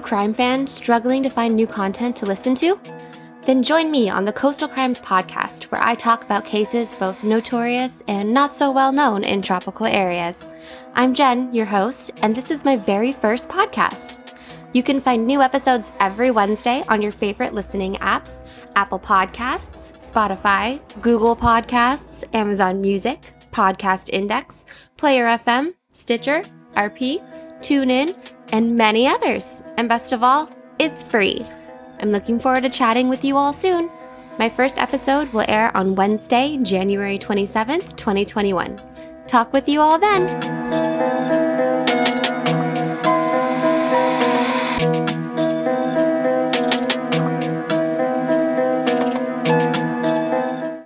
crime fan struggling to find new content to listen to? Then join me on the Coastal Crimes podcast, where I talk about cases both notorious and not so well known in tropical areas. I'm Jen, your host, and this is my very first podcast. You can find new episodes every Wednesday on your favorite listening apps Apple Podcasts, Spotify, Google Podcasts, Amazon Music, Podcast Index, Player FM, Stitcher, RP, TuneIn, and many others. And best of all, it's free. I'm looking forward to chatting with you all soon. My first episode will air on Wednesday, January 27th, 2021. Talk with you all then.